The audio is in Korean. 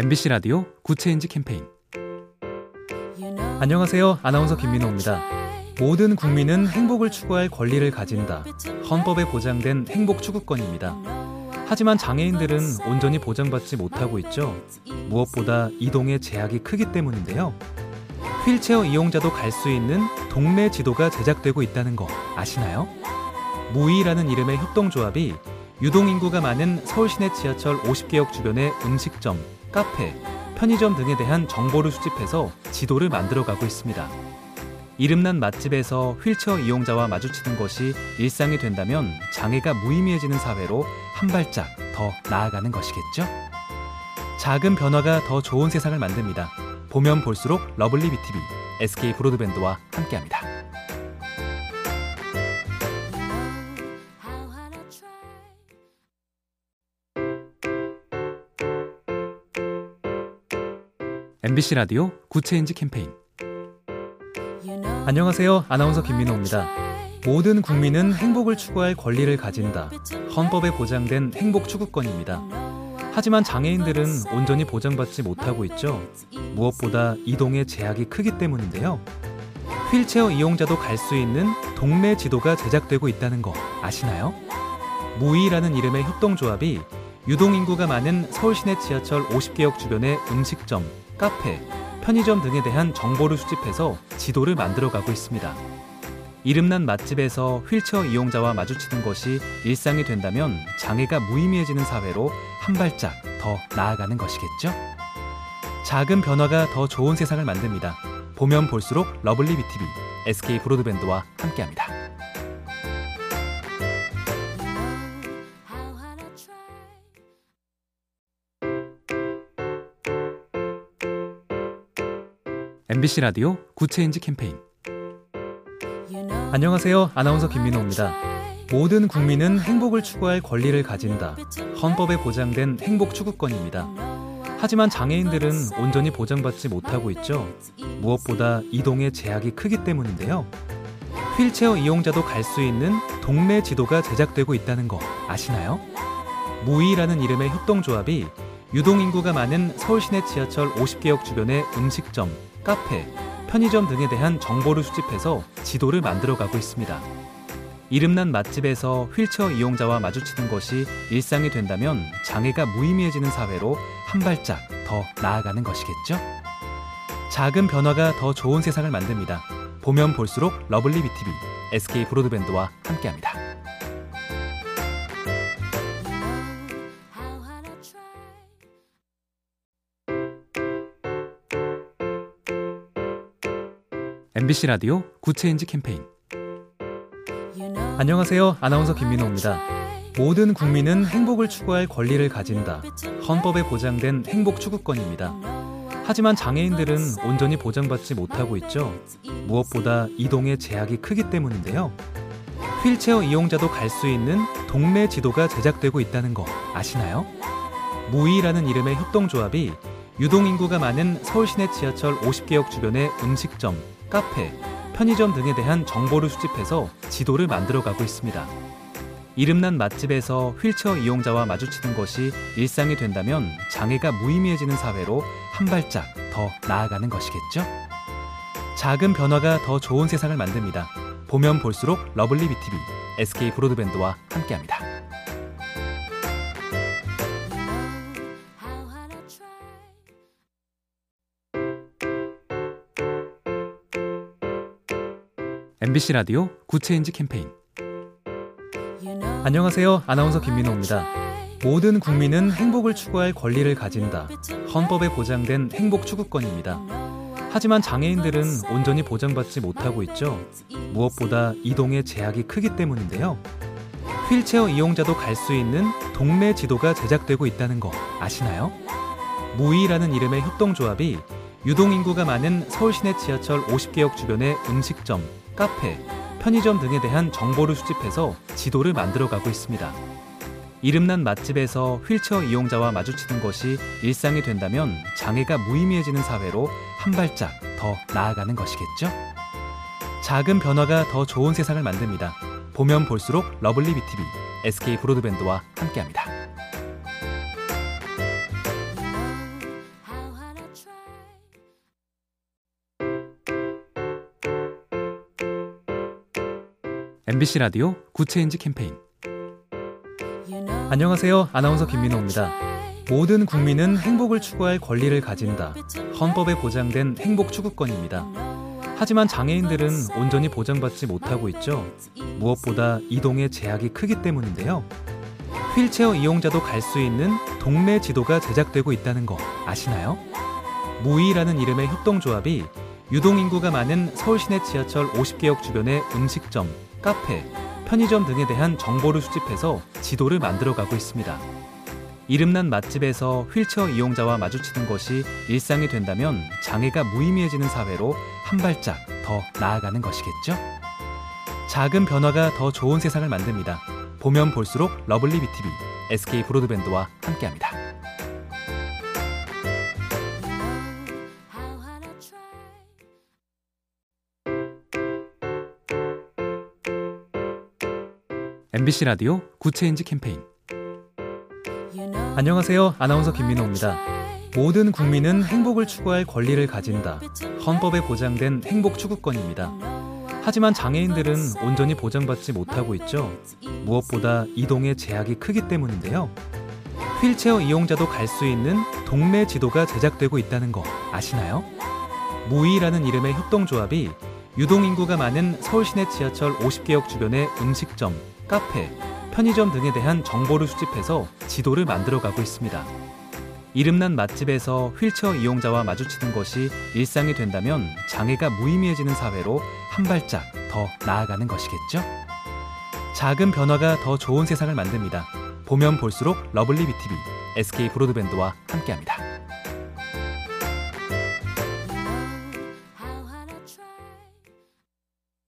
MBC 라디오 Good Change 캠페인 안녕하세요. 아나운서 김민호입니다. 모든 국민은 행복을 추구할 권리를 가진다. 헌법에 보장된 행복 추구권입니다. 하지만 장애인들은 온전히 보장받지 못하고 있죠. 무엇보다 이동의 제약이 크기 때문인데요. 휠체어 이용자도 갈 수 있는 동네 지도가 제작되고 있다는 거 아시나요? 무의라는 이름의 협동조합이 유동인구가 많은 서울 시내 지하철 50개역 주변의 음식점, 카페, 편의점 등에 대한 정보를 수집해서 지도를 만들어가고 있습니다. 이름난 맛집에서 휠체어 이용자와 마주치는 것이 일상이 된다면 장애가 무의미해지는 사회로 한 발짝 더 나아가는 것이겠죠? 작은 변화가 더 좋은 세상을 만듭니다. 보면 볼수록 lovely BTV, SK 브로드밴드와 함께합니다. MBC 라디오 Good Change 캠페인 안녕하세요. 아나운서 김민호입니다. 모든 국민은 행복을 추구할 권리를 가진다. 헌법에 보장된 행복 추구권입니다. 하지만 장애인들은 온전히 보장받지 못하고 있죠. 무엇보다 이동의 제약이 크기 때문인데요. 휠체어 이용자도 갈 수 있는 동네 지도가 제작되고 있다는 거 아시나요? 무의라는 이름의 협동조합이 유동인구가 많은 서울 시내 지하철 50개역 주변의 음식점, 카페, 편의점 등에 대한 정보를 수집해서 지도를 만들어가고 있습니다. 이름난 맛집에서 휠체어 이용자와 마주치는 것이 일상이 된다면 장애가 무의미해지는 사회로 한 발짝 더 나아가는 것이겠죠? 작은 변화가 더 좋은 세상을 만듭니다. 보면 볼수록 lovely BTV, SK 브로드밴드와 함께합니다. MBC 라디오 Good Change 캠페인 안녕하세요. 아나운서 김민호입니다. 모든 국민은 행복을 추구할 권리를 가진다. 헌법에 보장된 행복 추구권입니다. 하지만 장애인들은 온전히 보장받지 못하고 있죠. 무엇보다 이동의 제약이 크기 때문인데요. 휠체어 이용자도 갈 수 있는 동네 지도가 제작되고 있다는 거 아시나요? 무의라는 이름의 협동조합이 유동인구가 많은 서울 시내 지하철 50개역 주변의 음식점, 카페, 편의점 등에 대한 정보를 수집해서 지도를 만들어가고 있습니다. 이름난 맛집에서 휠체어 이용자와 마주치는 것이 일상이 된다면 장애가 무의미해지는 사회로 한 발짝 더 나아가는 것이겠죠? 작은 변화가 더 좋은 세상을 만듭니다. 보면 볼수록 lovely BTV, SK 브로드밴드와 함께합니다. MBC 라디오 Good Change 캠페인 안녕하세요. 아나운서 김민호입니다. 모든 국민은 행복을 추구할 권리를 가진다. 헌법에 보장된 행복 추구권입니다. 하지만 장애인들은 온전히 보장받지 못하고 있죠. 무엇보다 이동의 제약이 크기 때문인데요. 휠체어 이용자도 갈 수 있는 동네 지도가 제작되고 있다는 거 아시나요? 무의라는 이름의 협동조합이 유동인구가 많은 서울 시내 지하철 50개역 주변의 음식점, 카페, 편의점 등에 대한 정보를 수집해서 지도를 만들어가고 있습니다. 이름난 맛집에서 휠체어 이용자와 마주치는 것이 일상이 된다면 장애가 무의미해지는 사회로 한 발짝 더 나아가는 것이겠죠? 작은 변화가 더 좋은 세상을 만듭니다. 보면 볼수록 lovely BTV, SK 브로드밴드와 함께합니다. MBC 라디오 Good Change 캠페인 안녕하세요. 아나운서 김민호입니다. 모든 국민은 행복을 추구할 권리를 가진다. 헌법에 보장된 행복 추구권입니다. 하지만 장애인들은 온전히 보장받지 못하고 있죠. 무엇보다 이동의 제약이 크기 때문인데요. 휠체어 이용자도 갈 수 있는 동네 지도가 제작되고 있다는 거 아시나요? 무의라는 이름의 협동조합이 유동인구가 많은 서울 시내 지하철 50개역 주변의 음식점, 카페, 편의점 등에 대한 정보를 수집해서 지도를 만들어가고 있습니다. 이름난 맛집에서 휠체어 이용자와 마주치는 것이 일상이 된다면 장애가 무의미해지는 사회로 한 발짝 더 나아가는 것이겠죠? 작은 변화가 더 좋은 세상을 만듭니다. 보면 볼수록 lovely BTV, SK 브로드밴드와 함께합니다. MBC 라디오 Good Change 캠페인 안녕하세요. 아나운서 김민호입니다. 모든 국민은 행복을 추구할 권리를 가진다. 헌법에 보장된 행복 추구권입니다. 하지만 장애인들은 온전히 보장받지 못하고 있죠. 무엇보다 이동의 제약이 크기 때문인데요. 휠체어 이용자도 갈 수 있는 동네 지도가 제작되고 있다는 거 아시나요? 무의라는 이름의 협동조합이 유동인구가 많은 서울 시내 지하철 50개역 주변의 음식점, 카페, 편의점 등에 대한 정보를 수집해서 지도를 만들어가고 있습니다. 이름난 맛집에서 휠체어 이용자와 마주치는 것이 일상이 된다면 장애가 무의미해지는 사회로 한 발짝 더 나아가는 것이겠죠? 작은 변화가 더 좋은 세상을 만듭니다. 보면 볼수록 러블리 BTV, SK 브로드밴드와 함께합니다. MBC 라디오 Good Change 캠페인 안녕하세요. 아나운서 김민호입니다. 모든 국민은 행복을 추구할 권리를 가진다. 헌법에 보장된 행복 추구권입니다. 하지만 장애인들은 온전히 보장받지 못하고 있죠. 무엇보다 이동의 제약이 크기 때문인데요. 휠체어 이용자도 갈 수 있는 동네 지도가 제작되고 있다는 거 아시나요? 무의라는 이름의 협동조합이 유동인구가 많은 서울 시내 지하철 50개역 주변의 음식점, 카페, 편의점 등에 대한 정보를 수집해서 지도를 만들어가고 있습니다. 이름난 맛집에서 휠체어 이용자와 마주치는 것이 일상이 된다면 장애가 무의미해지는 사회로 한 발짝 더 나아가는 것이겠죠? 작은 변화가 더 좋은 세상을 만듭니다. 보면 볼수록 러블리 BTV, SK 브로드밴드와 함께합니다.